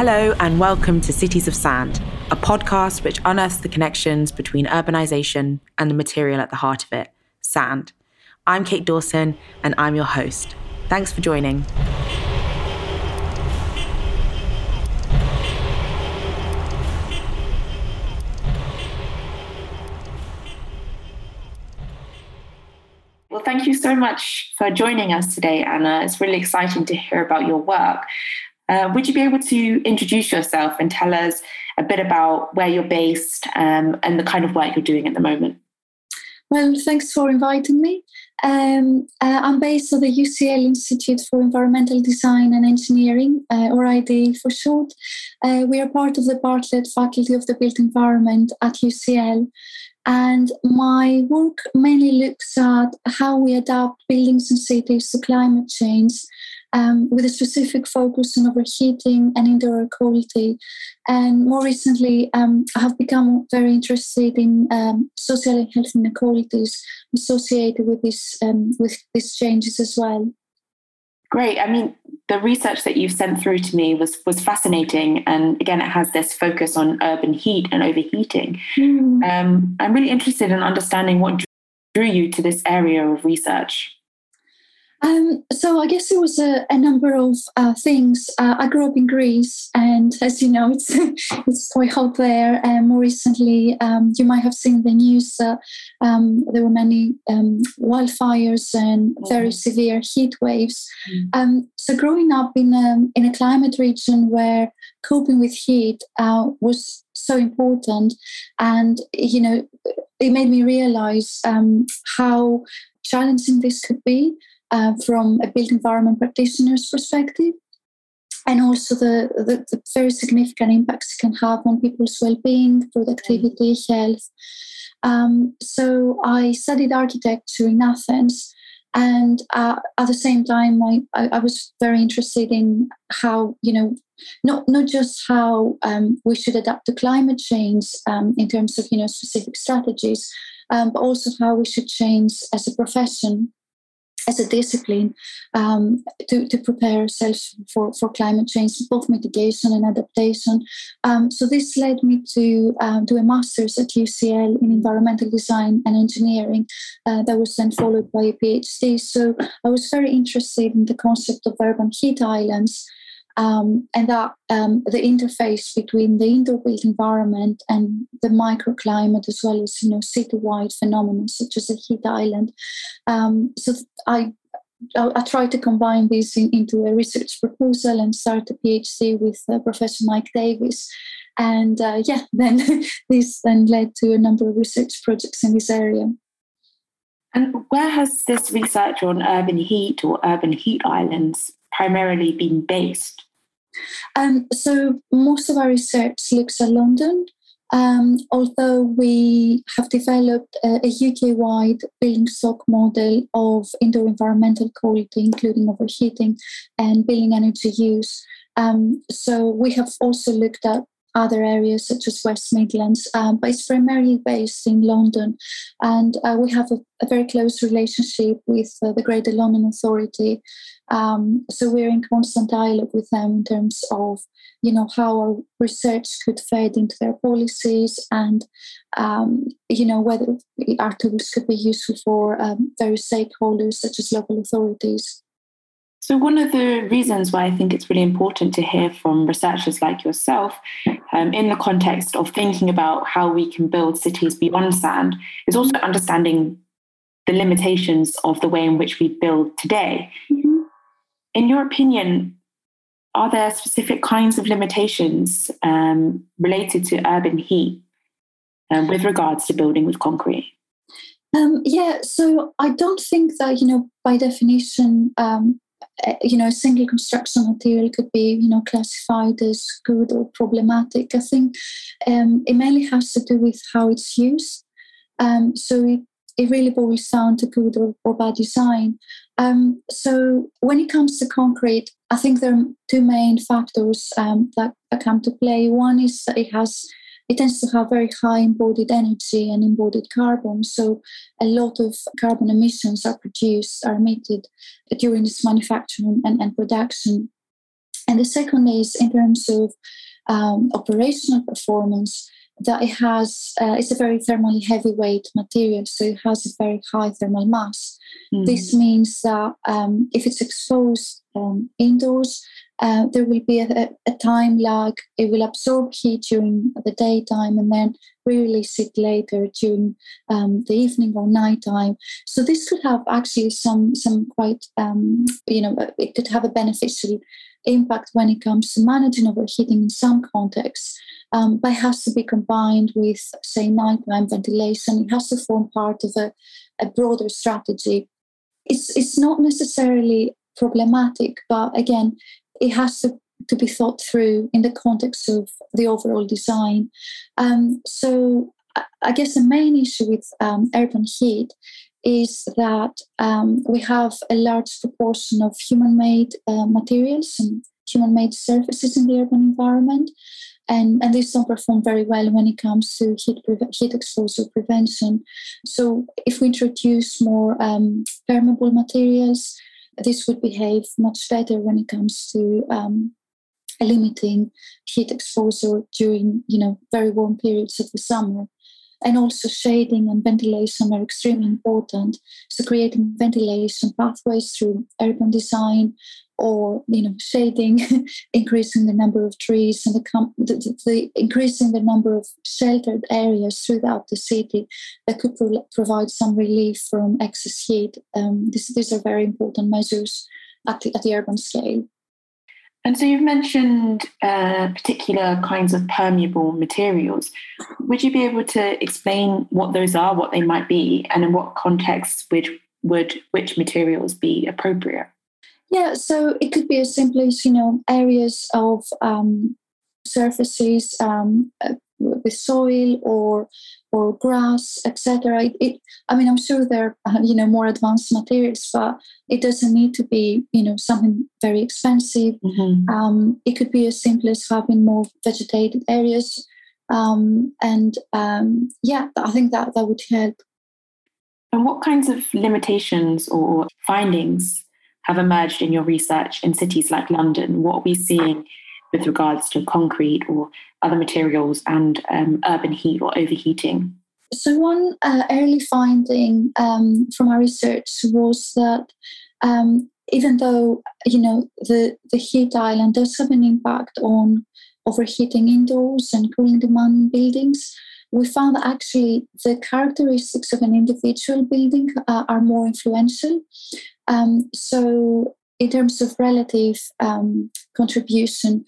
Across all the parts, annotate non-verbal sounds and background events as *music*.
Hello, and welcome to Cities of Sand, a podcast which unearths the connections between urbanisation and the material at the heart of it sand. I'm Kate Dawson, and I'm your host. Thanks for joining. Well, thank you so much for joining us today, Anna. It's really exciting to hear about your work. Uh, would you be able to introduce yourself and tell us a bit about where you're based um, and the kind of work you're doing at the moment? Well, thanks for inviting me. Um, uh, I'm based at the UCL Institute for Environmental Design and Engineering, uh, or ID for short. Uh, we are part of the Bartlett Faculty of the Built Environment at UCL. And my work mainly looks at how we adapt buildings and cities to climate change um, with a specific focus on overheating and indoor air quality. And more recently, um, I have become very interested in um, social and health inequalities associated with this um, with these changes as well. Great. I mean, the research that you've sent through to me was was fascinating, and again, it has this focus on urban heat and overheating. Mm. Um, I'm really interested in understanding what drew you to this area of research. Um, so I guess it was a, a number of uh, things. Uh, I grew up in Greece, and as you know, it's *laughs* it's quite hot there. And more recently, um, you might have seen the news. Uh, um, there were many um, wildfires and very mm. severe heat waves. Mm. so growing up in a, in a climate region where coping with heat uh, was so important, and you know, it made me realize um, how challenging this could be uh, from a built environment practitioner's perspective. And also the, the, the, very significant impacts it can have on people's well-being, productivity, health. Um, so I studied architecture in Athens, and uh, at the same time, I, I, I, was very interested in how you know not not just how um, we should adapt to climate change um, in terms of you know specific strategies, um, but also how we should change as a profession as a discipline um, to, to prepare ourselves for, for climate change, both mitigation and adaptation. Um, so this led me to um, do a master's at UCL in environmental design and engineering. Uh, that was then followed by a PhD. So I was very interested in the concept of urban heat islands um, and that um, the interface between the indoor built environment and the microclimate as well as you know citywide phenomena such as a heat island um, so I, I tried to combine this in, into a research proposal and start a PhD with uh, Professor Mike Davies. And uh, yeah, *laughs* then this then led to a number of research projects in this area. And where has this research on urban heat or urban heat islands primarily been based? Um, so most of our research looks at London, um, although we have developed a, a UK-wide building stock model of indoor environmental quality, including overheating and building energy use. Um, so we have also looked at other areas such as West Midlands, um, but it's primarily based in London. And uh, we have a, a, very close relationship with uh, the Greater London Authority. Um, so we're in constant dialogue with them in terms of, you know, how our research could fed into their policies and, um, you know, whether our tools could be useful for um, various stakeholders such as local authorities. So, one of the reasons why I think it's really important to hear from researchers like yourself um, in the context of thinking about how we can build cities beyond sand is also understanding the limitations of the way in which we build today. Mm-hmm. In your opinion, are there specific kinds of limitations um, related to urban heat um, with regards to building with concrete? Um, yeah, so I don't think that, you know, by definition, um, you know, a single construction material could be, you know, classified as good or problematic. I think um, it mainly has to do with how it's used. Um, so it, it really boils down to good or, or bad design. Um, so when it comes to concrete, I think there are two main factors um, that come to play. One is that it has it tends to have very high embodied energy and embodied carbon. So a lot of carbon emissions are produced, are emitted during its manufacturing and, and production. And the second is in terms of um, operational performance that it has uh, it's a very thermally heavyweight material so it has a very high thermal mass. Mm. this means that um, if it's exposed um, indoors uh, there will be a, a, time lag. It will absorb heat during the daytime and then release it later during um, the evening or nighttime. So this could have actually some some quite um, you know it could have a beneficial impact when it comes to managing overheating in some contexts um, but it has to be combined with, say, nighttime ventilation. It has to form part of a, a broader strategy. It's, it's not necessarily problematic, but again, it has to, to be thought through in the context of the overall design. Um, so, I guess the main issue with um, urban heat is that um, we have a large proportion of human made uh, materials and human made surfaces in the urban environment and, and these don't perform very well when it comes to heat, pre- heat exposure prevention. So, if we introduce more um, permeable materials, this would behave much better when it comes to um, limiting heat exposure during, you know, very warm periods of the summer. And also, shading and ventilation are extremely important. So, creating ventilation pathways through urban design, or you know shading *laughs* increasing the number of trees and the, com- the, the, increasing the number of sheltered areas throughout the city that could pro- provide some relief from excess heat um, this, these are very important measures at the, at the urban scale and so you've mentioned uh, particular kinds of permeable materials. Would you be able to explain what those are, what they might be, and in what contexts would would which materials be appropriate? Yeah, so it could be as simple as you know areas of um, surfaces um, with soil or or grass, etc. It, it, I mean, I'm sure there are you know more advanced materials, but it doesn't need to be you know something very expensive. Mm-hmm. Um, it could be as simple as having more vegetated areas, um, and um, yeah, I think that that would help. And what kinds of limitations or findings have emerged in your research in cities like London? What are we seeing with regards to concrete or other materials and um, urban heat or overheating? So, one uh, early finding um, from our research was that um, even though you know the, the heat island does have an impact on overheating indoors and cooling demand in buildings, we found that actually the characteristics of an individual building uh, are more influential. Um, so, in terms of relative um, contribution,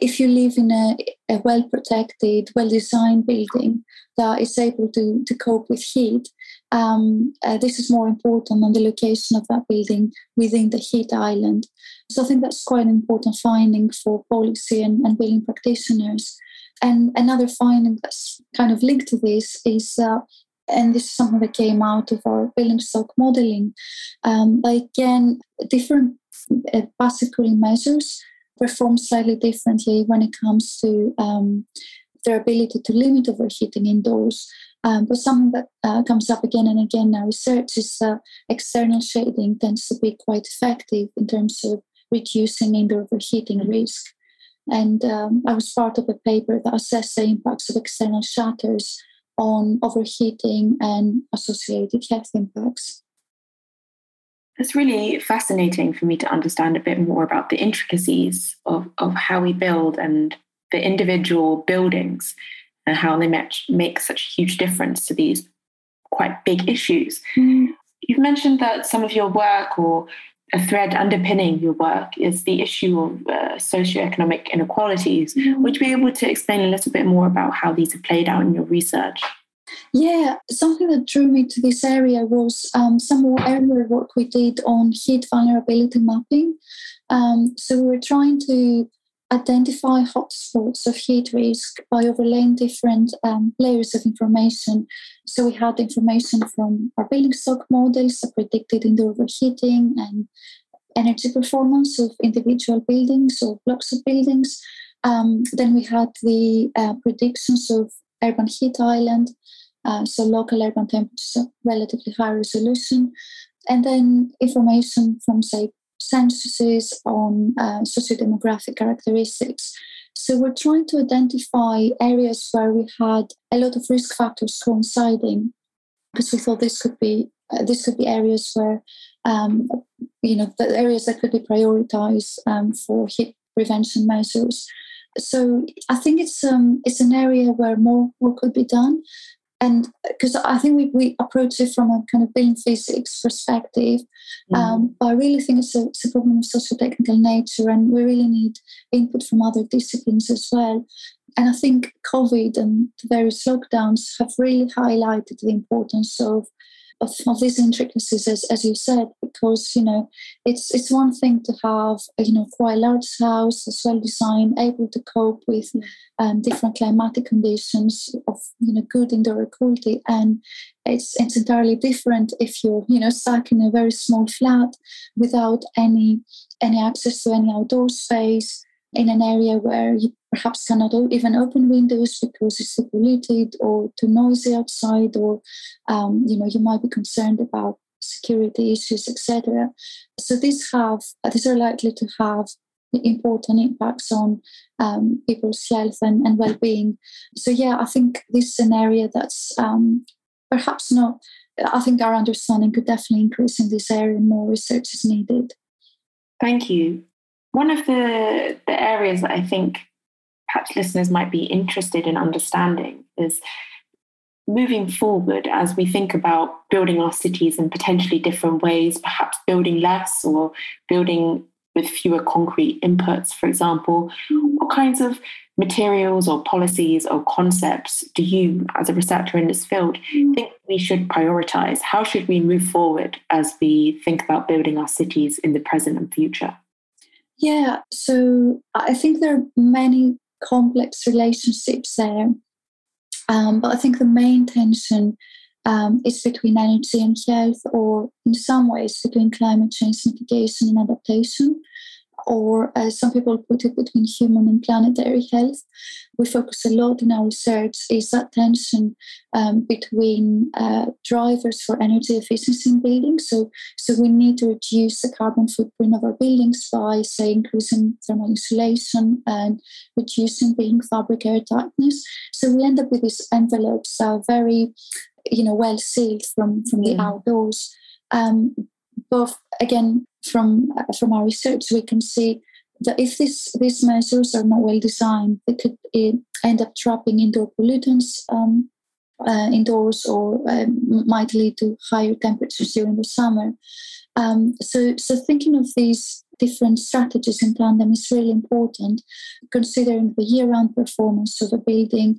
if you live in a, a well protected, well designed building that is able to, to cope with heat, um, uh, this is more important than the location of that building within the heat island. So I think that's quite an important finding for policy and, and building practitioners. And another finding that's kind of linked to this is uh, and this is something that came out of our building stock modeling. Um, again, different uh, passive cooling measures perform slightly differently when it comes to um, their ability to limit overheating indoors. Um, but something that uh, comes up again and again in our research is that external shading tends to be quite effective in terms of reducing indoor overheating risk. And um, I was part of a paper that assessed the impacts of external shutters on overheating and associated health impacts. It's really fascinating for me to understand a bit more about the intricacies of, of how we build and the individual buildings and how they match, make such a huge difference to these quite big issues. Mm. You've mentioned that some of your work or a thread underpinning your work is the issue of uh, socioeconomic inequalities. Mm-hmm. Would you be able to explain a little bit more about how these have played out in your research? Yeah, something that drew me to this area was um, some earlier work we did on heat vulnerability mapping. Um, so we were trying to identify hotspots of heat risk by overlaying different um, layers of information. So we had information from our building stock models that predicted indoor overheating and energy performance of individual buildings or blocks of buildings. Um, then we had the uh, predictions of urban heat island, uh, so local urban temperatures, relatively high resolution, and then information from say censuses on uh, socio-demographic characteristics. So we're trying to identify areas where we had a lot of risk factors coinciding, because we thought this could be uh, this could be areas where um, you know the areas that could be prioritized um, for heat prevention measures. So I think it's um, it's an area where more work could be done and because I think we, we approach it from a kind of building physics perspective, mm. um, but I really think it's a, it's a problem of socio-technical nature, and we really need input from other disciplines as well. And I think COVID and the various lockdowns have really highlighted the importance of of, of these intricacies, as, as you said, because you know it's it's one thing to have you know quite large house, as well designed, able to cope with um, different climatic conditions of you know good indoor quality, and it's it's entirely different if you're you know stuck in a very small flat without any any access to any outdoor space in an area where you perhaps cannot even open windows because it's too polluted or too noisy outside, or um, you know you might be concerned about security issues, etc. So these have these are likely to have important impacts on um, people's health and, and well-being. So yeah, I think this is an area that's um, perhaps not. I think our understanding could definitely increase in this area, and more research is needed. Thank you. One of the, the areas that I think perhaps listeners might be interested in understanding is moving forward as we think about building our cities in potentially different ways, perhaps building less or building with fewer concrete inputs, for example. Mm. What kinds of materials or policies or concepts do you, as a researcher in this field, mm. think we should prioritize? How should we move forward as we think about building our cities in the present and future? Yeah, so I think there are many complex relationships there. Um, but I think the main tension um, is between energy and health, or in some ways between climate change mitigation and adaptation or as some people put it, between human and planetary health. We focus a lot in our research is that tension um, between uh, drivers for energy efficiency in buildings. So, so we need to reduce the carbon footprint of our buildings by, say, increasing thermal insulation and reducing building fabric air tightness. So we end up with these envelopes that are very, you know, well sealed from from the outdoors. Um, but again, from uh, from our research, we can see that if this, these measures are not well designed, they could uh, end up trapping indoor pollutants um, uh, indoors or um, might lead to higher temperatures during the summer. Um, so, so thinking of these different strategies in tandem is really important, considering the year-round performance of a building,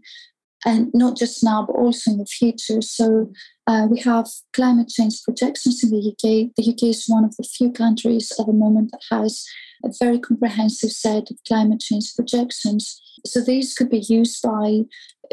and not just now, but also in the future. So uh, we have climate change projections in the UK. The UK is one of the few countries at the moment that has a very comprehensive set of climate change projections. So these could be used by,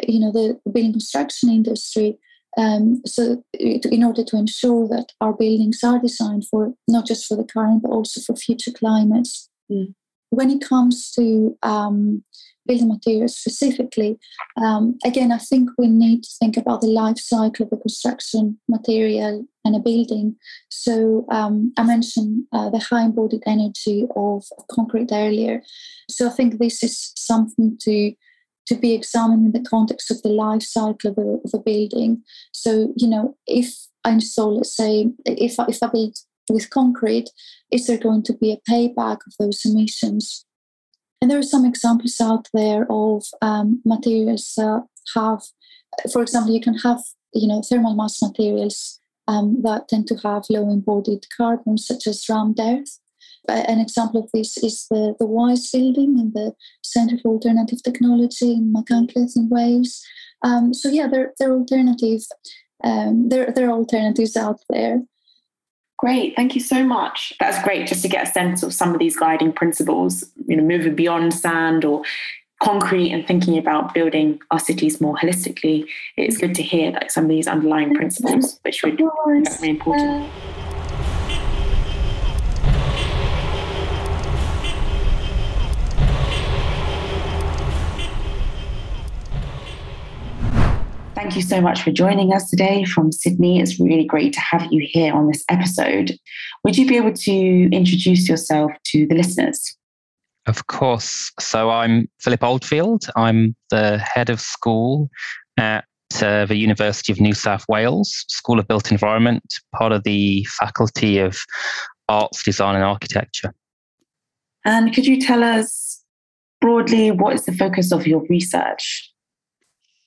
you know, the building construction industry. Um, so in order to ensure that our buildings are designed for not just for the current but also for future climates. Mm. When it comes to um, building materials specifically, um, again, I think we need to think about the life cycle of a construction material and a building. So um, I mentioned uh, the high embodied energy of concrete earlier. So I think this is something to to be examined in the context of the life cycle of a, of a building. So you know, if I install, let's say, if if I build with concrete, is there going to be a payback of those emissions? And there are some examples out there of um, materials that have, for example, you can have you know thermal mass materials um, that tend to have low embodied carbon, such as rammed earth. An example of this is the, the WISE building in the Centre for Alternative Technology in Machynlleth in Wales. Um, so yeah, there, there are alternative, um, there, there are alternatives out there. Great, thank you so much. That's great just to get a sense of some of these guiding principles, you know, moving beyond sand or concrete and thinking about building our cities more holistically. It's good to hear like some of these underlying principles, which would be very important. Uh, you so much for joining us today from Sydney. It's really great to have you here on this episode. Would you be able to introduce yourself to the listeners? Of course. So I'm Philip Oldfield. I'm the head of school at uh, the University of New South Wales School of Built Environment, part of the Faculty of Arts, Design and Architecture. And could you tell us broadly what is the focus of your research?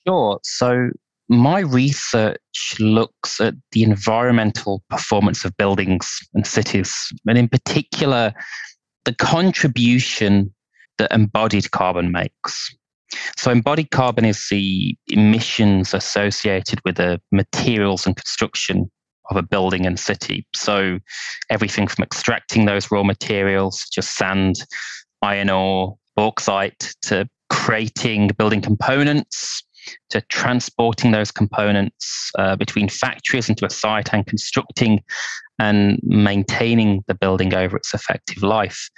Sure. So my research looks at the environmental performance of buildings and cities, and in particular, the contribution that embodied carbon makes. So, embodied carbon is the emissions associated with the materials and construction of a building and city. So, everything from extracting those raw materials, just sand, iron ore, bauxite, to creating building components, to transporting those components uh, between factories into a site and constructing and maintaining the building over its effective life.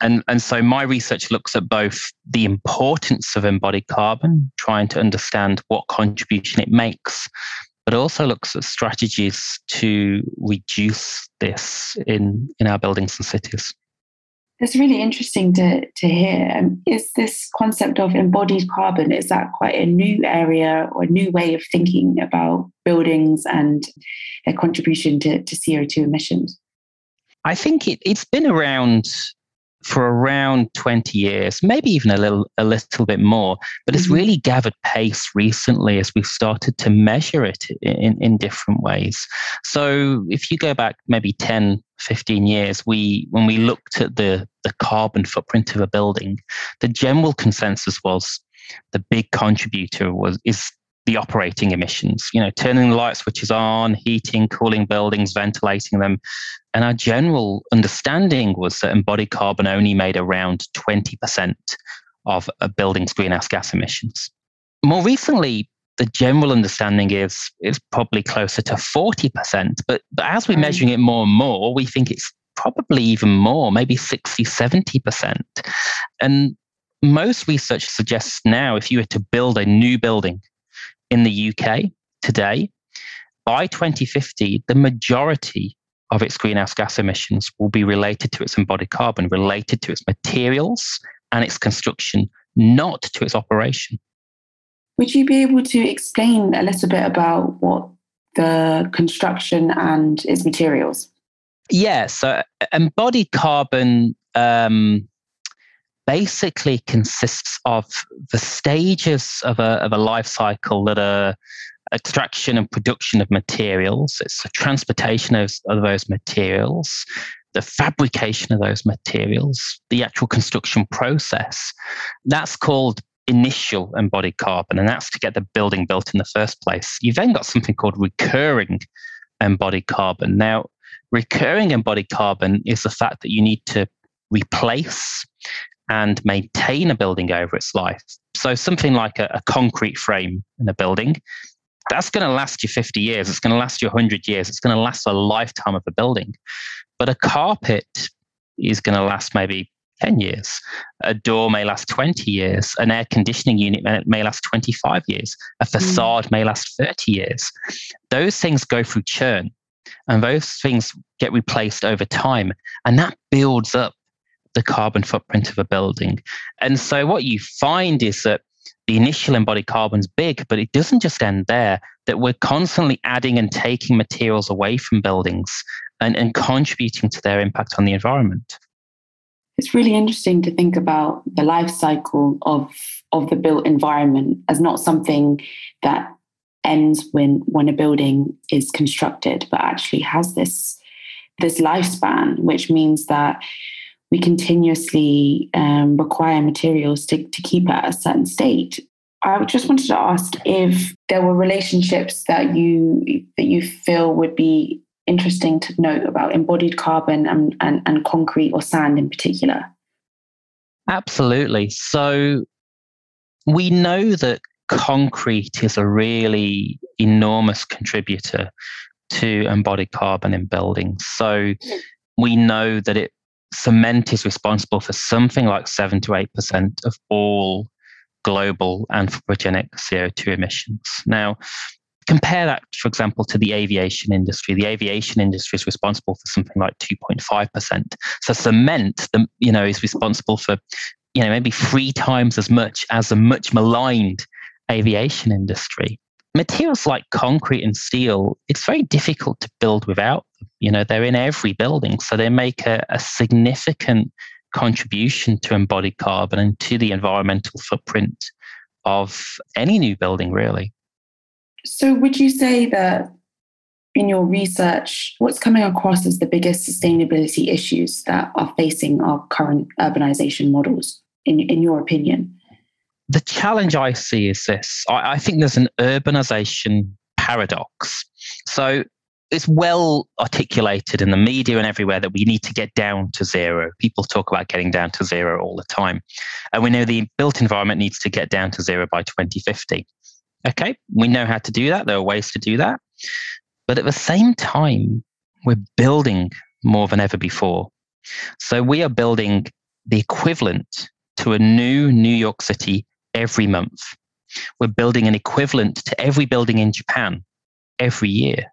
And, and so my research looks at both the importance of embodied carbon, trying to understand what contribution it makes, but also looks at strategies to reduce this in, in our buildings and cities. It's really interesting to, to hear. Um, is this concept of embodied carbon, is that quite a new area or a new way of thinking about buildings and their contribution to, to CO2 emissions? I think it, it's been around for around 20 years, maybe even a little a little bit more, but it's mm-hmm. really gathered pace recently as we've started to measure it in, in different ways. So if you go back maybe 10, 15 years, we when we looked at the, the carbon footprint of a building, the general consensus was the big contributor was is the operating emissions, you know, turning the light switches on, heating, cooling buildings, ventilating them. And our general understanding was that embodied carbon only made around 20% of a building's greenhouse gas emissions. More recently, the general understanding is is probably closer to 40%. But, but as we're mm. measuring it more and more, we think it's probably even more, maybe 60, 70%. And most research suggests now if you were to build a new building in the UK today, by 2050, the majority of its greenhouse gas emissions will be related to its embodied carbon, related to its materials and its construction, not to its operation. Would you be able to explain a little bit about what the construction and its materials? Yeah, so embodied carbon um, basically consists of the stages of a, of a life cycle that are extraction and production of materials, it's the transportation of, of those materials, the fabrication of those materials, the actual construction process. That's called initial embodied carbon, and that's to get the building built in the first place. You've then got something called recurring embodied carbon. Now, recurring embodied carbon is the fact that you need to replace and maintain a building over its life. So, something like a, a concrete frame in a building, that's going to last you 50 years. It's going to last you 100 years. It's going to last a lifetime of a building. But a carpet is going to last maybe 10 years. A door may last 20 years. An air conditioning unit may, may last 25 years. A hmm. facade mm. may last 30 years. Those things go through churn and those things get replaced over time. And that builds up the carbon footprint of a building. And so what you find is that the initial embodied carbon's big, but it doesn't just end there, that we're constantly adding and taking materials away from buildings and, and contributing to their impact on the environment. It's really interesting to think about the life cycle of, of the built environment as not something that ends when, when a building is constructed, but actually has this, this lifespan, which means that we continuously um, require materials to, to keep at a certain state. I just wanted to ask if there were relationships that you that you feel would be interesting to note about embodied carbon and, and, and concrete or sand in particular. Absolutely. So we know that concrete is a really enormous contributor to embodied carbon in buildings. So we know that it cement is responsible for something like 7 to 8% of all global anthropogenic CO2 emissions. Now, compare that, for example, to the aviation industry. The aviation industry is responsible for something like 2.5%. So cement, the, you know, is responsible for, you know, maybe three times as much as a much maligned aviation industry. Materials like concrete and steel, it's very difficult to build without them. You know, they're in every building, so they make a, a significant contribution to embodied carbon and to the environmental footprint of any new building, really. So, would you say that in your research, what's coming across as the biggest sustainability issues that are facing our current urbanization models, in, in your opinion? The challenge I see is this I, I think there's an urbanization paradox. So, it's well articulated in the media and everywhere that we need to get down to zero. People talk about getting down to zero all the time. And we know the built environment needs to get down to zero by 2050. Okay, we know how to do that. There are ways to do that. But at the same time, we're building more than ever before. So we are building the equivalent to a new New York City every month. We're building an equivalent to every building in Japan every year.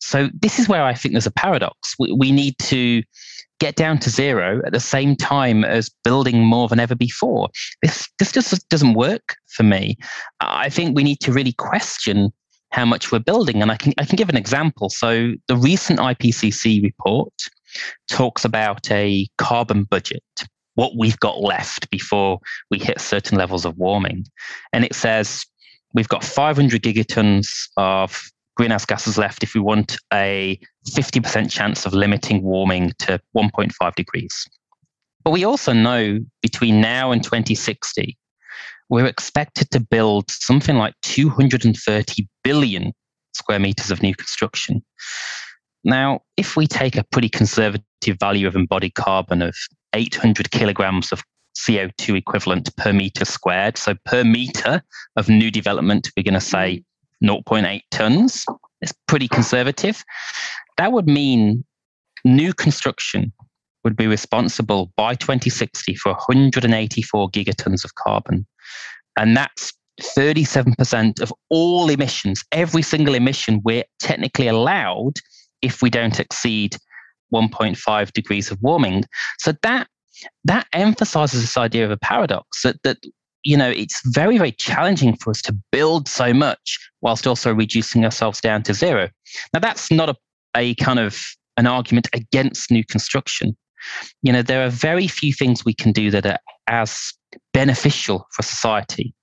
So this is where I think there's a paradox. We, we need to get down to zero at the same time as building more than ever before. This this just doesn't work for me. I think we need to really question how much we're building, and I can I can give an example. So the recent IPCC report talks about a carbon budget, what we've got left before we hit certain levels of warming, and it says we've got 500 gigatons of greenhouse gases left if we want a 50% chance of limiting warming to 1.5 degrees. But we also know between now and 2060, we're expected to build something like 230 billion square meters of new construction. Now, if we take a pretty conservative value of embodied carbon of 800 kilograms of CO2 equivalent per meter squared, so per meter of new development, we're going to say 0.8 tons. It's pretty conservative. That would mean new construction would be responsible by 2060 for 184 gigatons of carbon. And that's 37% of all emissions, every single emission we're technically allowed if we don't exceed 1.5 degrees of warming. So that that emphasizes this idea of a paradox that, that you know, it's very, very challenging for us to build so much whilst also reducing ourselves down to zero. Now, that's not a, a kind of an argument against new construction. You know, there are very few things we can do that are as beneficial for society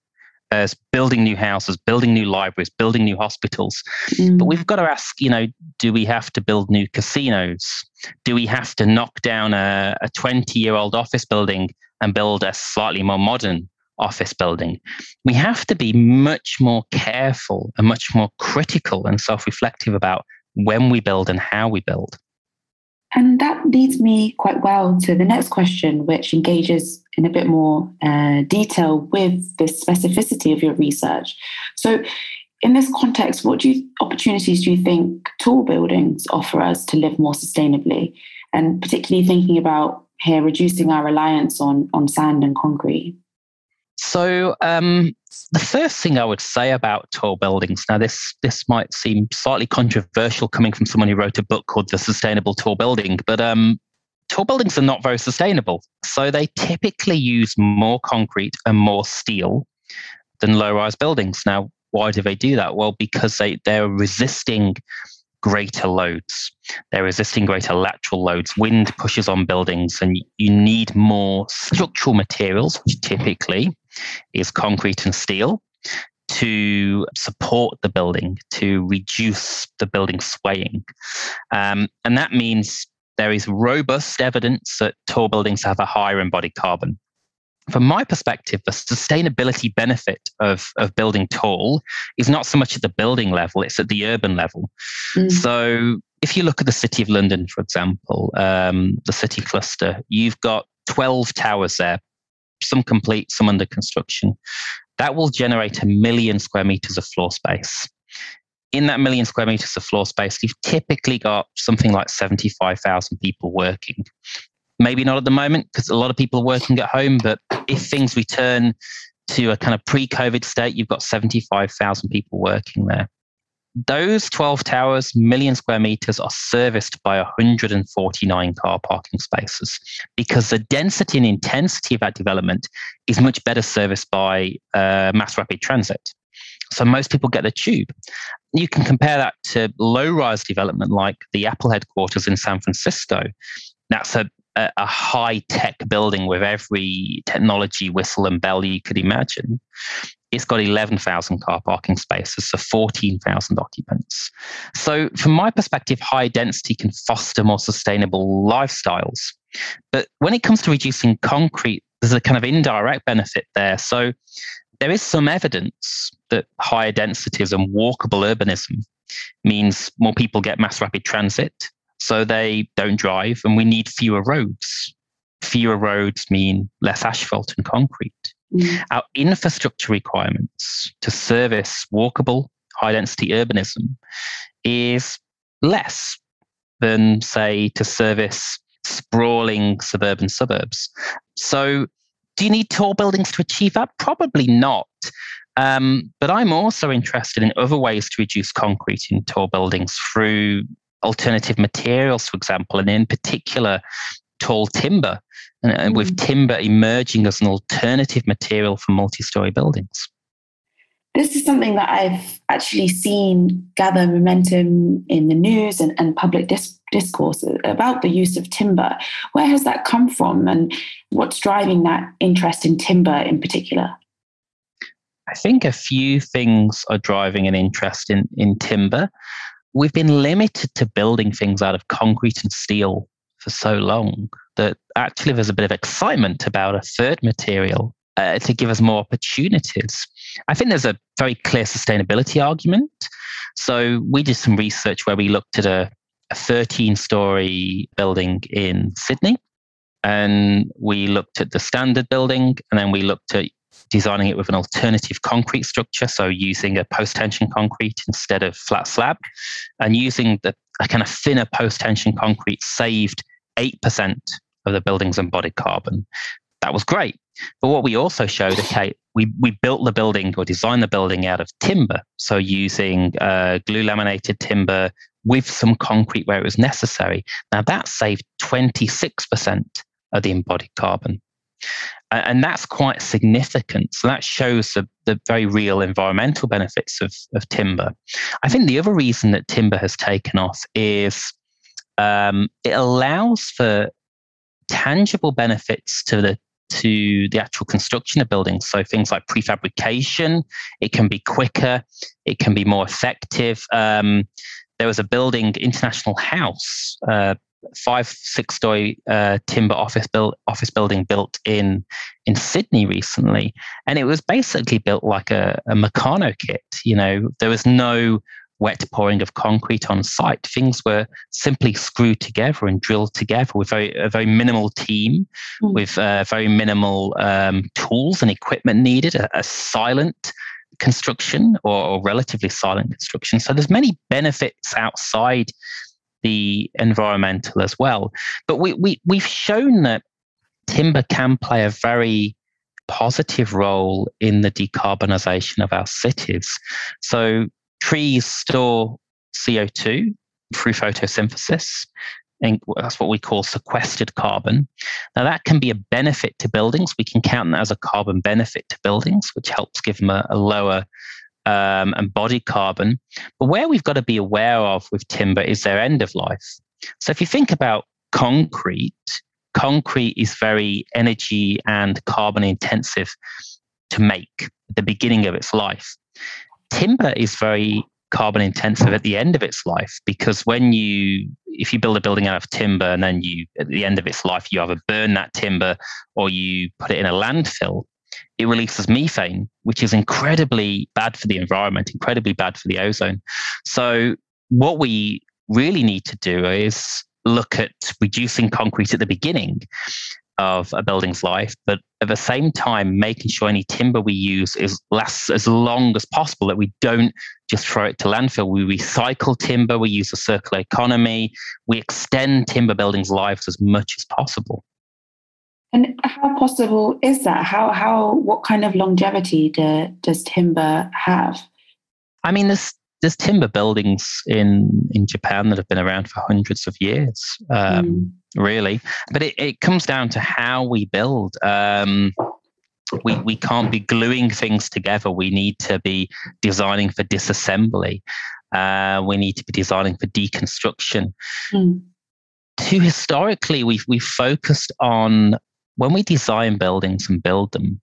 as building new houses, building new libraries, building new hospitals. Mm. But we've got to ask, you know, do we have to build new casinos? Do we have to knock down a 20 year old office building and build a slightly more modern office building. We have to be much more careful and much more critical and self reflective about when we build and how we build. And that leads me quite well to the next question, which engages in a bit more uh, detail with the specificity of your research. So, in this context, what do you, opportunities do you think tall buildings offer us to live more sustainably? And particularly thinking about here reducing our reliance on, on sand and concrete. So um, the first thing I would say about tall buildings now this this might seem slightly controversial coming from someone who wrote a book called The Sustainable Tall Building, but um, tall buildings are not very sustainable. So they typically use more concrete and more steel than low-rise buildings. Now, why do they do that? Well, because they they're resisting greater loads. They're resisting greater lateral loads. Wind pushes on buildings, and you need more structural materials, which typically is concrete and steel, to support the building, to reduce the building swaying. Um, and that means there is robust evidence that tall buildings have a higher embodied carbon from my perspective, the sustainability benefit of, of building tall is not so much at the building level, it's at the urban level. Mm. So if you look at the City of London, for example, um, the city cluster, you've got 12 towers there, some complete, some under construction. That will generate a million square meters of floor space. In that million square meters of floor space, you've typically got something like 75,000 people working. Maybe not at the moment because a lot of people are working at home, but if things return to a kind of pre COVID state, you've got 75,000 people working there. Those 12 towers, million square meters, are serviced by 149 car parking spaces because the density and intensity of that development is much better serviced by uh, mass rapid transit. So most people get the tube. You can compare that to low rise development like the Apple headquarters in San Francisco. That's a, a, a high tech building with every technology whistle and bell you could imagine it's got 11,000 car parking spaces, so 14,000 occupants. So, from my perspective, high density can foster more sustainable lifestyles. But when it comes to reducing concrete, there's a kind of indirect benefit there. So, there is some evidence that higher densities and walkable urbanism means more people get mass rapid transit, so they don't drive, and we need fewer roads. Fewer roads mean less asphalt and concrete. Mm. Our infrastructure requirements to service walkable, high density urbanism is less than, say, to service sprawling suburban suburbs. So, do you need tall buildings to achieve that? Probably not. Um, but I'm also interested in other ways to reduce concrete in tall buildings through alternative materials, for example, and in particular, tall timber and, and with mm. timber emerging as an alternative material for multi-story buildings. This is something that I've actually seen gather momentum in the news and, and public dis- discourse about the use of timber. Where has that come from, and what's driving that interest in timber in particular? I think a few things are driving an interest in, in timber. We've been limited to building things out of concrete and steel for so long that actually there's a bit of excitement about a third material uh, to give us more opportunities. I think there's a very clear sustainability argument. So we did some research where we looked at a, a 13 story building in Sydney and we looked at the standard building and then we looked at designing it with an alternative concrete structure, so using a post tension concrete instead of flat slab, and using the a kind of thinner post tension concrete saved 8% of the building's embodied carbon. That was great. But what we also showed, okay, we, we built the building or designed the building out of timber. So using uh, glue laminated timber with some concrete where it was necessary. Now that saved 26% of the embodied carbon. And that's quite significant. So that shows the, the very real environmental benefits of, of timber. I think the other reason that timber has taken off is um, it allows for tangible benefits to the to the actual construction of buildings. So things like prefabrication, it can be quicker, it can be more effective. Um, there was a building, International House, uh, five six story uh, timber office built office building built in in Sydney recently, and it was basically built like a, a Meccano kit. You know, there was no wet pouring of concrete on site. Things were simply screwed together and drilled together with very, a very minimal team, mm. with uh, very minimal um, tools and equipment needed, a, a silent construction or, or, relatively silent construction. So there's many benefits outside the environmental as well. But we, we, we've shown that timber can play a very positive role in the decarbonisation of our cities. So trees store CO2 through photosynthesis. And that's what we call sequestered carbon. Now, that can be a benefit to buildings. We can count that as a carbon benefit to buildings, which helps give them a, a lower um, embodied carbon. But where we've got to be aware of with timber is their end of life. So, if you think about concrete, concrete is very energy and carbon intensive to make at the beginning of its life timber is very carbon intensive at the end of its life because when you if you build a building out of timber and then you at the end of its life you either burn that timber or you put it in a landfill it releases methane which is incredibly bad for the environment incredibly bad for the ozone. So what we really need to do is look at reducing concrete at the beginning of a building's life, but at the same time, making sure any timber we use is lasts as long as possible, that we don't just throw it to landfill. We recycle timber, we use a circular economy, we extend timber buildings' lives as much as possible. And how possible is that? How how what kind of longevity do, does timber have? I mean, there's there's timber buildings in in Japan that have been around for hundreds of years, um, mm. really. But it, it comes down to how we build. Um, we we can't be gluing things together. We need to be designing for disassembly. Uh, we need to be designing for deconstruction. Mm. Too historically, we've we've focused on when we design buildings and build them,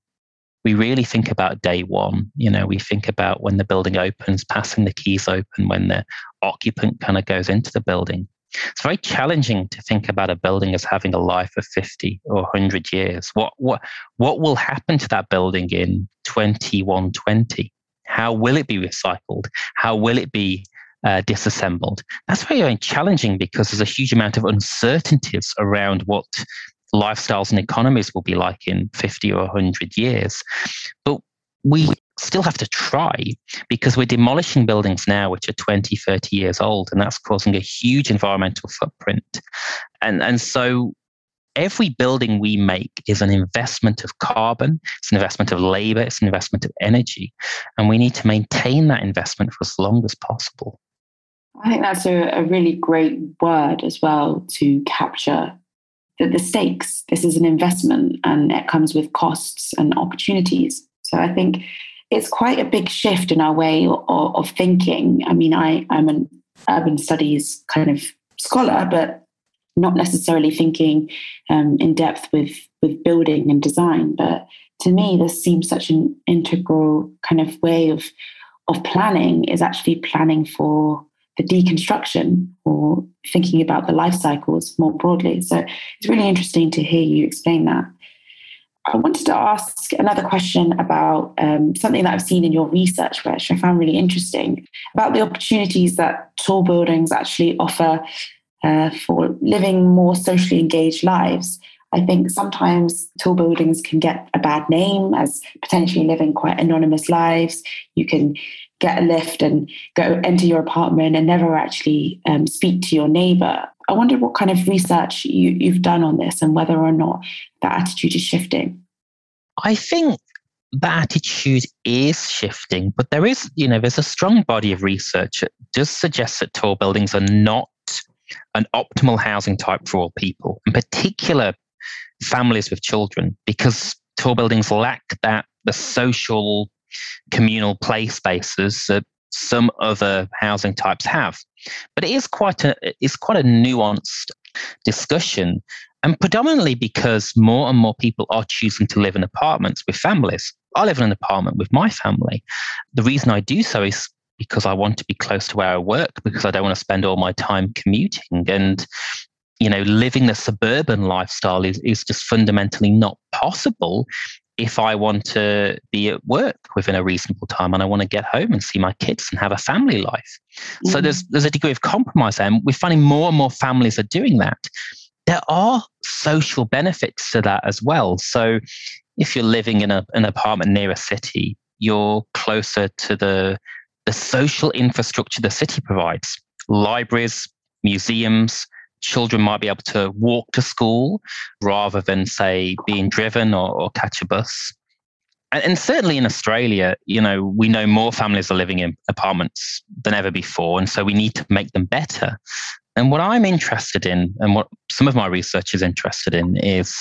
we really think about day one. You know, we think about when the building opens, passing the keys open, when the occupant kind of goes into the building. It's very challenging to think about a building as having a life of 50 or 100 years. What, what, what will happen to that building in 2120? How will it be recycled? How will it be uh, disassembled? That's very, very challenging because there's a huge amount of uncertainties around what lifestyles and economies will be like in 50 or 100 years. But we still have to try because we're demolishing buildings now which are 20 30 years old and that's causing a huge environmental footprint and and so every building we make is an investment of carbon it's an investment of labor it's an investment of energy and we need to maintain that investment for as long as possible i think that's a, a really great word as well to capture the, the stakes. This is an investment and it comes with costs and opportunities. So I think it's quite a big shift in our way of, of thinking. I mean, I, I'm an urban studies kind of scholar, but not necessarily thinking um, in depth with with building and design. But to me, this seems such an integral kind of way of of planning is actually planning for the deconstruction or thinking about the life cycles more broadly. So it's really interesting to hear you explain that. I wanted to ask another question about um, something that I've seen in your research, which I found really interesting, about the opportunities that tall buildings actually offer uh, for living more socially engaged lives. I think sometimes tall buildings can get a bad name as potentially living quite anonymous lives. You can get a lift and go enter your apartment and never actually um, speak to your neighbor. I wonder what kind of research you, you've done on this and whether or not that attitude is shifting. I think the attitude is shifting, but there is, you know, there's a strong body of research that does suggest that tall buildings are not an optimal housing type for all people, in particular families with children, because tall buildings lack that the social communal play spaces that some other housing types have. But it is quite a it's quite a nuanced discussion, and predominantly because more and more people are choosing to live in apartments with families. I live in an apartment with my family. The reason I do so is because I want to be close to where I work because I don't want to spend all my time commuting and you know living the suburban lifestyle is, is just fundamentally not possible if I want to be at work within a reasonable time and I want to get home and see my kids and have a family life. Mm-hmm. So there's there's a degree of compromise there. And we're finding more and more families are doing that. There are social benefits to that as well. So if you're living in a, an apartment near a city, you're closer to the the social infrastructure the city provides. Libraries, museums, children might be able to walk to school rather than, say, being driven or, or catch a bus. And, and certainly in Australia, you know, we know more families are living in apartments than ever before. And so we need to make them better. And what I'm interested in, and what some of my research is interested in, is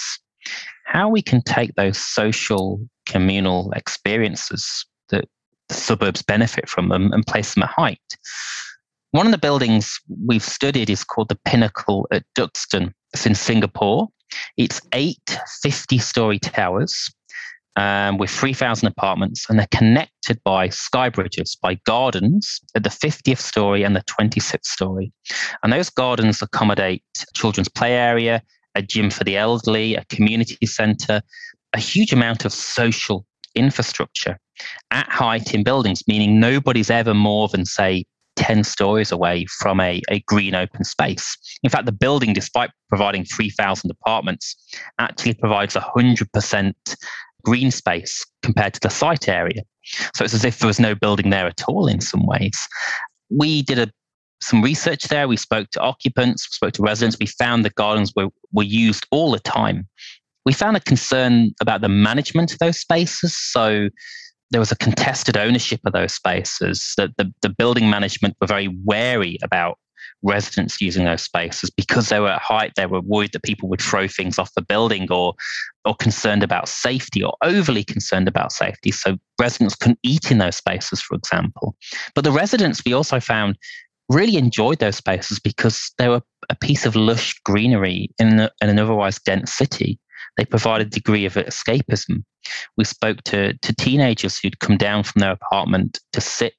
how we can take those social communal experiences that the suburbs benefit from them and place them at height. One of the buildings we've studied is called the Pinnacle at Duxton. It's in Singapore. It's eight 50 story towers um, with 3,000 apartments, and they're connected by sky bridges, by gardens at the 50th story and the 26th story. And those gardens accommodate children's play area, a gym for the elderly, a community centre, a huge amount of social infrastructure at height in buildings, meaning nobody's ever more than, say, 10 stories away from a, a green open space. In fact, the building, despite providing 3,000 apartments, actually provides 100% green space compared to the site area. So it's as if there was no building there at all in some ways. We did a, some research there. We spoke to occupants, spoke to residents. We found the gardens were, were used all the time We found a concern about the management of those spaces. So there was a contested ownership of those spaces that the, the building management were very wary about residents using those spaces because they were at height they were worried that people would throw things off the building or or concerned about safety or overly concerned about safety. So residents couldn't eat in those spaces for example. But the residents we also found really enjoyed those spaces because they were a piece of lush greenery in, in an otherwise dense city they provide a degree of escapism we spoke to, to teenagers who'd come down from their apartment to sit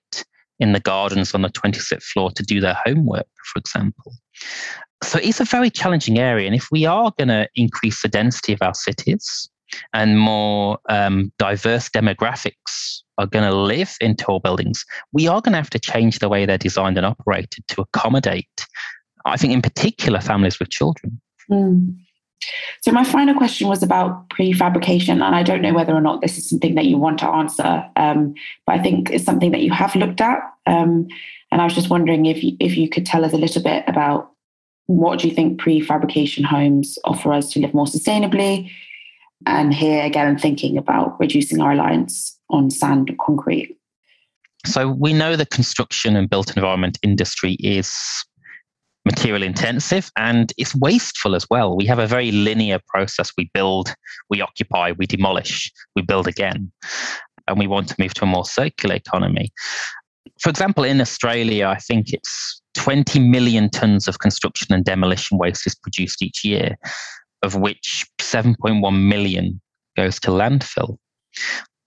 in the gardens on the 26th floor to do their homework, for example. So it's a very challenging area. And if we are going to increase the density of our cities and more um, diverse demographics are going to live in tall buildings, we are going to have to change the way they're designed and operated to accommodate, I think, in particular, families with children. Mm. So, my final question was about prefabrication, and I don't know whether or not this is something that you want to answer, um, but I think it's something that you have looked at. Um, and I was just wondering if you, if you could tell us a little bit about what do you think prefabrication homes offer us to live more sustainably? And here again, thinking about reducing our reliance on sand and concrete. So we know the construction and built environment industry is material intensive and it's wasteful as well. We have a very linear process. We build, we occupy, we demolish, we build again. And we want to move to a more circular economy. For example, in Australia, I think it's 20 million tons of construction and demolition waste is produced each year, of which 7.1 million goes to landfill.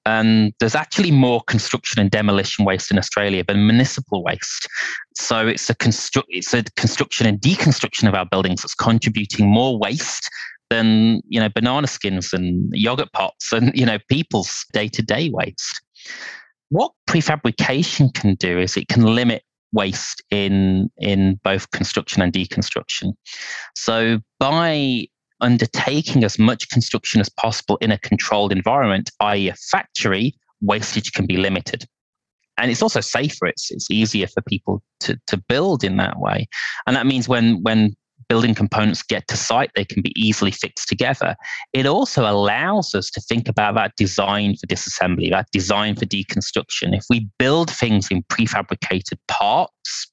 And there's actually more construction and demolition waste in Australia than municipal waste. So it's a, constru- it's a construction and deconstruction of our buildings that's contributing more waste than you know banana skins and yogurt pots and you know people's day-to-day waste. What prefabrication can do is it can limit waste in in both construction and deconstruction. So by undertaking as much construction as possible in a controlled environment, i.e., a factory, wastage can be limited. And it's also safer. It's it's easier for people to to build in that way. And that means when when building components get to site, they can be easily fixed together. It also allows us to think about that design for disassembly, that design for deconstruction. If we build things in prefabricated parts,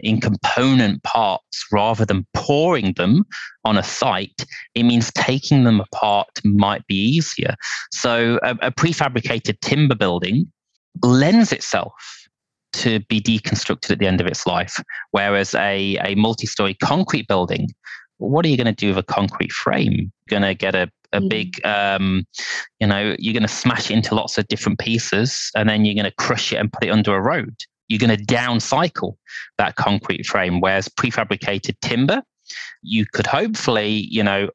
in component parts rather than pouring them on a site, it means taking them apart might be easier. So, a, a prefabricated timber building lends itself to be deconstructed at the end of its life, whereas a, a multi story concrete building, what are you going to do with a concrete frame? You're going to get a a mm. big um, you know you're going to smash it into lots of different pieces and then you're going to crush it and put it under a road you're going to downcycle that concrete frame. Whereas prefabricated timber, you could hopefully, you know,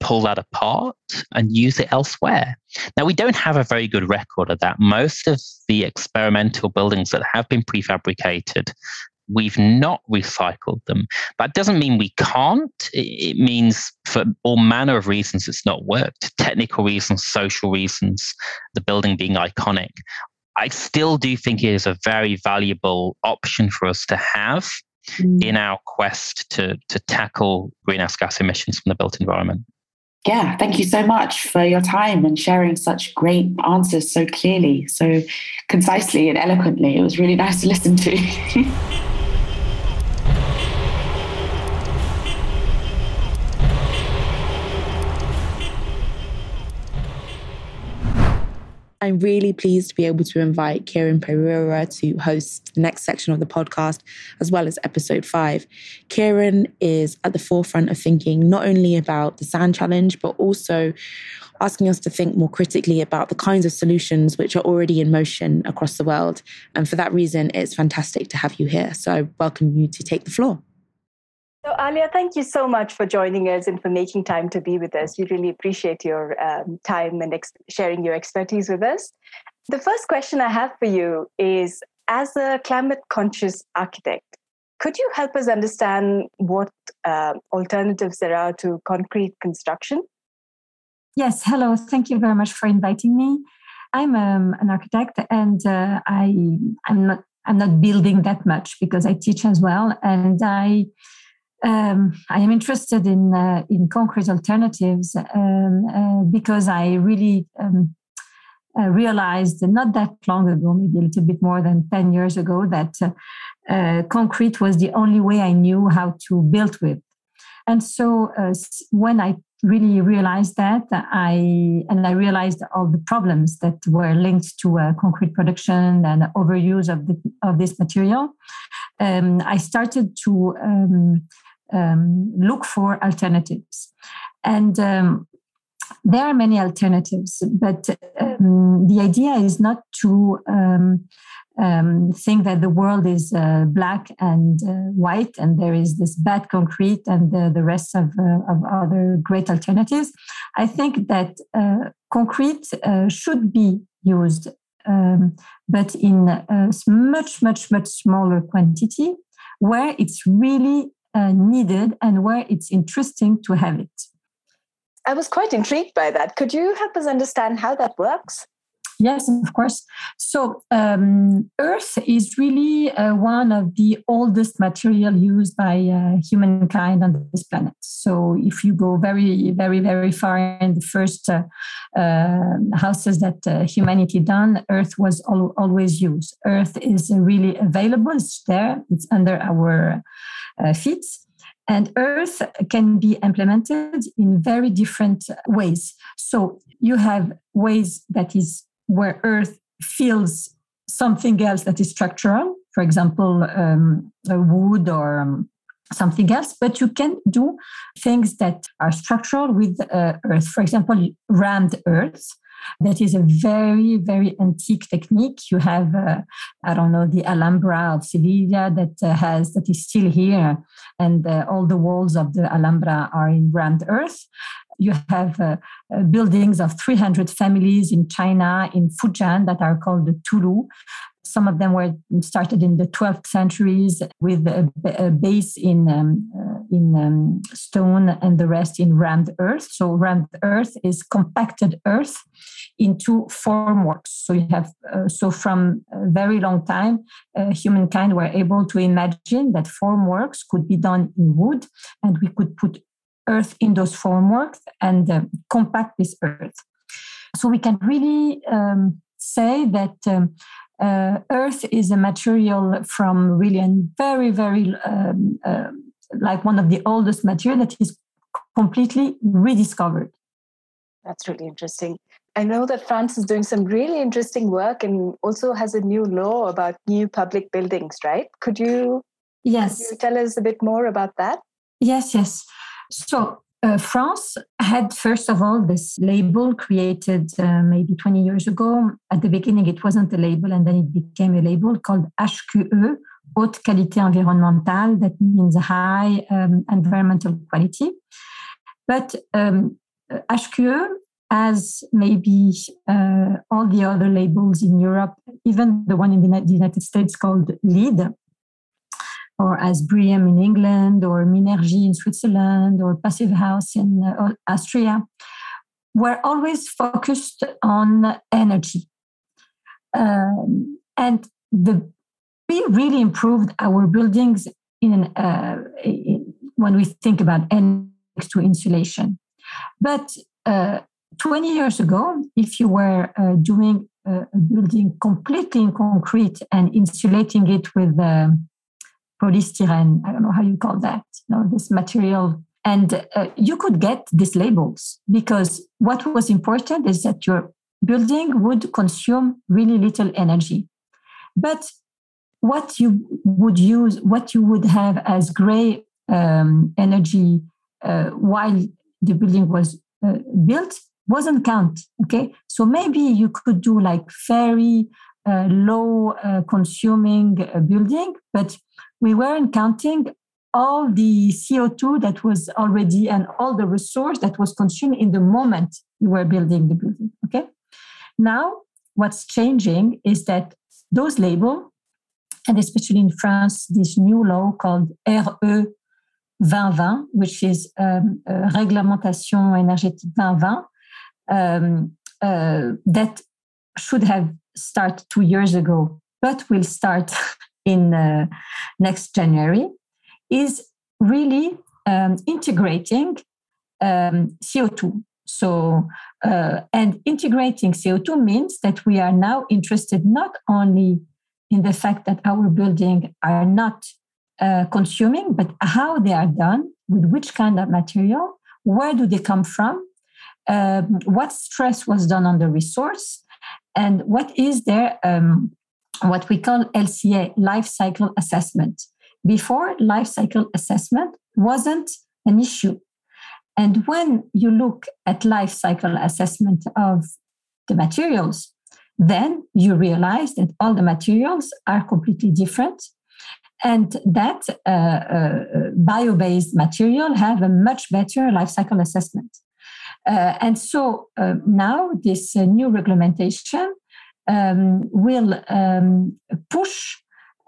pull that apart and use it elsewhere. Now, we don't have a very good record of that. Most of the experimental buildings that have been prefabricated, we've not recycled them. That doesn't mean we can't. It means for all manner of reasons it's not worked technical reasons, social reasons, the building being iconic. I still do think it is a very valuable option for us to have mm. in our quest to, to tackle greenhouse gas emissions from the built environment. Yeah, thank you so much for your time and sharing such great answers so clearly, so concisely and eloquently. It was really nice to listen to. *laughs* I'm really pleased to be able to invite Kiran Pereira to host the next section of the podcast, as well as episode five. Kiran is at the forefront of thinking not only about the sand challenge, but also asking us to think more critically about the kinds of solutions which are already in motion across the world. And for that reason, it's fantastic to have you here. So I welcome you to take the floor. So, Alia, thank you so much for joining us and for making time to be with us. We really appreciate your um, time and ex- sharing your expertise with us. The first question I have for you is As a climate conscious architect, could you help us understand what uh, alternatives there are to concrete construction? Yes, hello. Thank you very much for inviting me. I'm um, an architect and uh, I, I'm not I'm not building that much because I teach as well, and I um, I am interested in uh, in concrete alternatives um, uh, because I really um, uh, realized not that long ago, maybe a little bit more than ten years ago, that uh, uh, concrete was the only way I knew how to build with. And so uh, when I really realized that, I and I realized all the problems that were linked to concrete production and overuse of the, of this material. Um, I started to um, look for alternatives. And um, there are many alternatives, but um, the idea is not to um, um, think that the world is uh, black and uh, white and there is this bad concrete and uh, the rest of, uh, of other great alternatives. I think that uh, concrete uh, should be used, um, but in a much, much, much smaller quantity where it's really uh, needed and where it's interesting to have it. I was quite intrigued by that. Could you help us understand how that works? Yes, of course. So, um, Earth is really uh, one of the oldest material used by uh, humankind on this planet. So, if you go very, very, very far in the first uh, um, houses that uh, humanity done, Earth was al- always used. Earth is really available. It's there. It's under our uh, feet. And Earth can be implemented in very different ways. So you have ways that is where Earth feels something else that is structural, for example, um, wood or um, something else, but you can do things that are structural with uh, Earth. For example, rammed Earth. That is a very, very antique technique. You have, uh, I don't know, the Alhambra of Sevilla that uh, has that is still here, and uh, all the walls of the Alhambra are in rammed earth. You have uh, uh, buildings of 300 families in China, in Fujian, that are called the Tulou. Some of them were started in the 12th centuries with a, a base in, um, uh, in um, stone and the rest in rammed earth. So, rammed earth is compacted earth into formworks. So, you have, uh, so from a very long time, uh, humankind were able to imagine that formworks could be done in wood and we could put earth in those formworks and uh, compact this earth. So we can really um, say that um, uh, earth is a material from really a very, very um, uh, like one of the oldest material that is completely rediscovered. That's really interesting. I know that France is doing some really interesting work and also has a new law about new public buildings, right? Could you, yes. Could you tell us a bit more about that? Yes, yes. So uh, France had, first of all, this label created uh, maybe 20 years ago. At the beginning, it wasn't a label, and then it became a label called HQE, Haute Qualité Environnementale, that means high um, environmental quality. But um, HQE, as maybe uh, all the other labels in Europe, even the one in the United States called LEED, or as BREEAM in England, or Minergie in Switzerland, or Passive House in uh, Austria, were always focused on energy. Um, and the, we really improved our buildings in, uh, in when we think about energy to insulation. But uh, 20 years ago, if you were uh, doing a building completely in concrete and insulating it with um, polystyrene. I don't know how you call that, you know, this material. And uh, you could get these labels because what was important is that your building would consume really little energy. But what you would use, what you would have as gray um, energy uh, while the building was uh, built wasn't count. Okay, so maybe you could do like very uh, low uh, consuming uh, building, but we weren't counting all the CO2 that was already and all the resource that was consumed in the moment you were building the building. Okay. Now, what's changing is that those labels, and especially in France, this new law called RE 2020, which is um, uh, Réglementation énergétique 2020, um, uh, that should have started two years ago, but will start *laughs* in uh, next January is really um, integrating um, CO2. So, uh, and integrating CO2 means that we are now interested not only in the fact that our buildings are not uh, consuming, but how they are done, with which kind of material, where do they come from, um, what stress was done on the resource, and what is their um, what we call LCA life cycle assessment. Before life cycle assessment wasn't an issue. And when you look at life cycle assessment of the materials, then you realize that all the materials are completely different and that uh, uh, bio-based material have a much better life cycle assessment. Uh, and so uh, now this uh, new regulation um, will um, push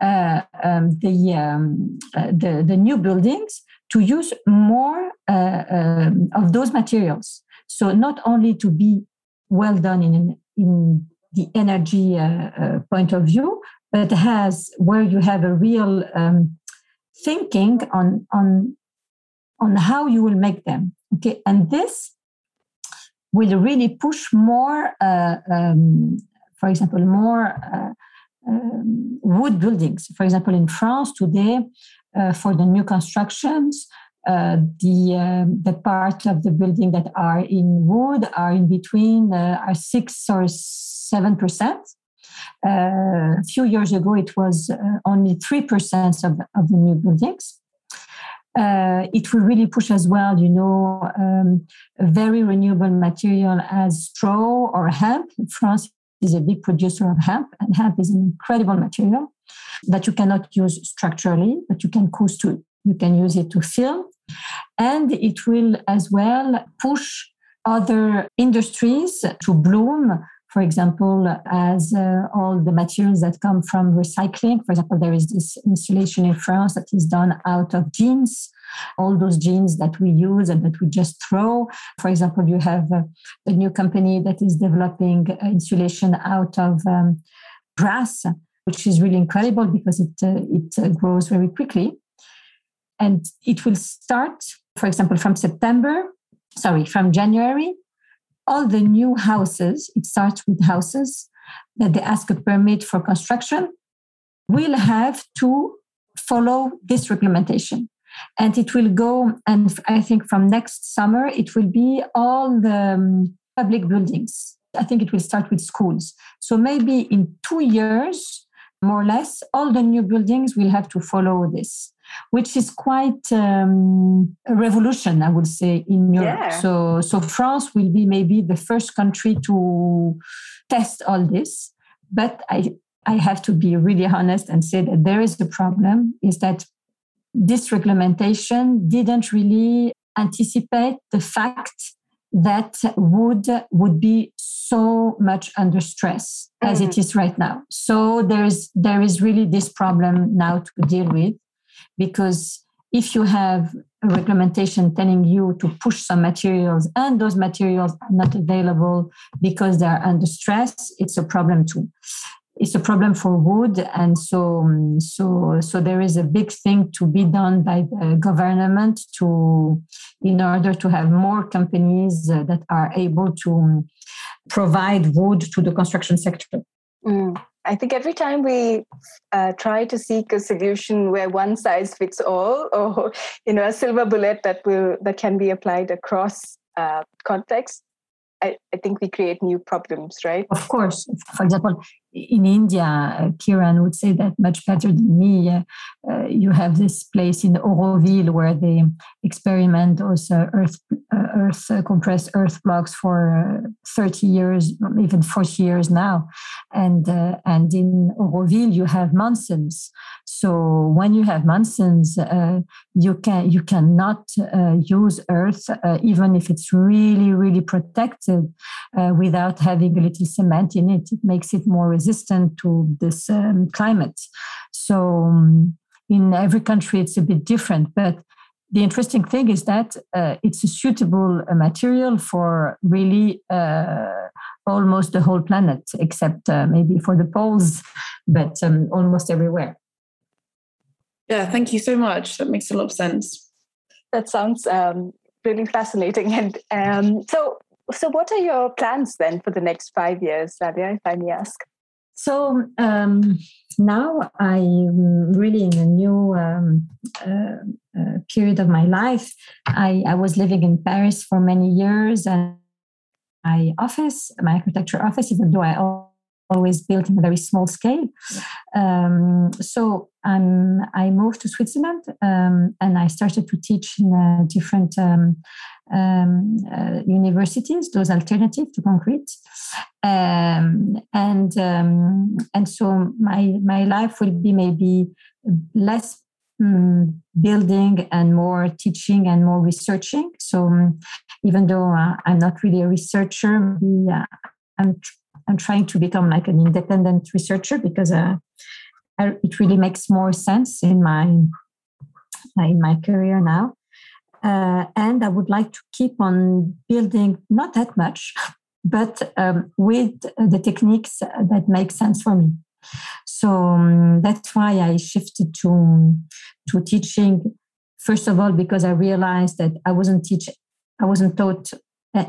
uh, um, the, um, the, the new buildings to use more um, of those materials. So not only to be well done in in the energy uh, uh, point of view, but has where you have a real um, thinking on on on how you will make them. Okay, and this will really push more, uh, um, for example, more uh, um, wood buildings. For example, in France today, uh, for the new constructions, uh, the um, the part of the building that are in wood are in between uh, are six or seven percent. Uh, a few years ago, it was uh, only three percent of, of the new buildings. Uh, it will really push as well, you know, um, very renewable material as straw or hemp. France is a big producer of hemp, and hemp is an incredible material that you cannot use structurally, but you can to you can use it to film. And it will as well push other industries to bloom. For example, as uh, all the materials that come from recycling. For example, there is this installation in France that is done out of jeans all those jeans that we use and that we just throw. For example, you have a, a new company that is developing insulation out of um, grass, which is really incredible because it, uh, it uh, grows very quickly. And it will start, for example, from September, sorry, from January, all the new houses, it starts with houses that they ask a permit for construction, will have to follow this reglementation. And it will go, and I think from next summer, it will be all the um, public buildings. I think it will start with schools. So maybe in two years, more or less, all the new buildings will have to follow this which is quite um, a revolution, I would say, in Europe. Yeah. So, so France will be maybe the first country to test all this. But I, I have to be really honest and say that there is a problem. Is that this regulation didn't really anticipate the fact that wood would be so much under stress as mm-hmm. it is right now. So there is there is really this problem now to deal with because if you have a regulation telling you to push some materials and those materials are not available because they are under stress, it's a problem too. It's a problem for wood, and so so so there is a big thing to be done by the government to, in order to have more companies uh, that are able to provide wood to the construction sector. Mm. I think every time we uh, try to seek a solution where one size fits all, *laughs* or you know, a silver bullet that will that can be applied across uh, contexts, I, I think we create new problems, right? Of course. For example, in India, uh, Kiran would say that much better than me. Uh, uh, you have this place in Auroville where they experiment those uh, earth, uh, earth uh, compressed earth blocks for 30 years, even 40 years now. And, and in Auroville, you have monsoons. So when you have monsoons, you, can, you cannot use earth, even if it's really, really protected, without having a little cement in it. It makes it more resistant to this um, climate. So um, in every country, it's a bit different. But the interesting thing is that uh, it's a suitable uh, material for really uh, almost the whole planet, except uh, maybe for the poles, but um, almost everywhere. Yeah, thank you so much. That makes a lot of sense. That sounds um, really fascinating. And um, so, so what are your plans then for the next five years, Alia, if I may ask? So um, now I'm really in a new um, uh, uh, period of my life. I, I, was living in Paris for many years, and my office, my architecture office, even though I always built in a very small scale. Um, so um, I moved to Switzerland um, and I started to teach in different um, um, uh, universities, those alternatives to concrete. Um, and and so my my life will be maybe less um, building and more teaching and more researching. So um, even though uh, I'm not really a researcher, maybe, uh, I'm I'm trying to become like an independent researcher because uh, I, it really makes more sense in my in my career now. Uh, and I would like to keep on building, not that much, but um, with the techniques that make sense for me. So um, that's why I shifted to to teaching. First of all, because I realized that I wasn't teach, I wasn't taught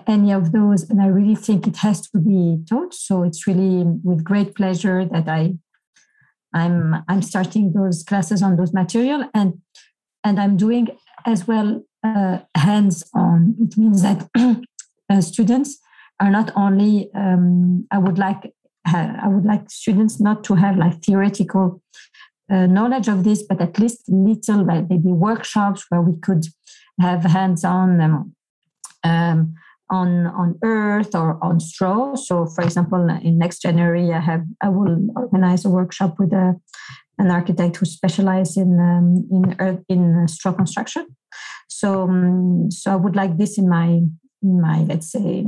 any of those, and I really think it has to be taught. So it's really with great pleasure that I I'm I'm starting those classes on those material, and and I'm doing as well uh, hands-on. It means that *clears throat* uh, students are not only. Um, I would like I would like students not to have like theoretical uh, knowledge of this, but at least little, like maybe workshops where we could have hands-on. Um, um, on on earth or on straw. So, for example, in next January, I have I will organize a workshop with a an architect who specializes in um, in earth, in straw construction. So, um, so I would like this in my in my let's say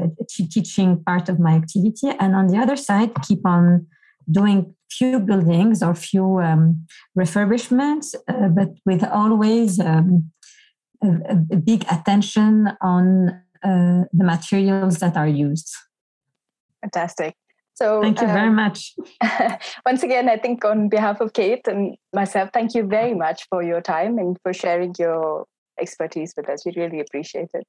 uh, teaching part of my activity, and on the other side, keep on doing few buildings or few um, refurbishments, uh, but with always um, a, a, big attention on uh, the materials that are used. Fantastic. So thank you very um, much. *laughs* once again, I think on behalf of Kate and myself, thank you very much for your time and for sharing your expertise with us. We really appreciate it.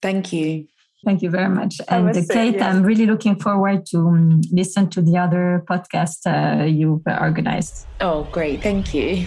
Thank you. Thank you very much. And Kate, say, yes. I'm really looking forward to um, listen to the other podcast uh, you've organized. Oh, great. Thank you.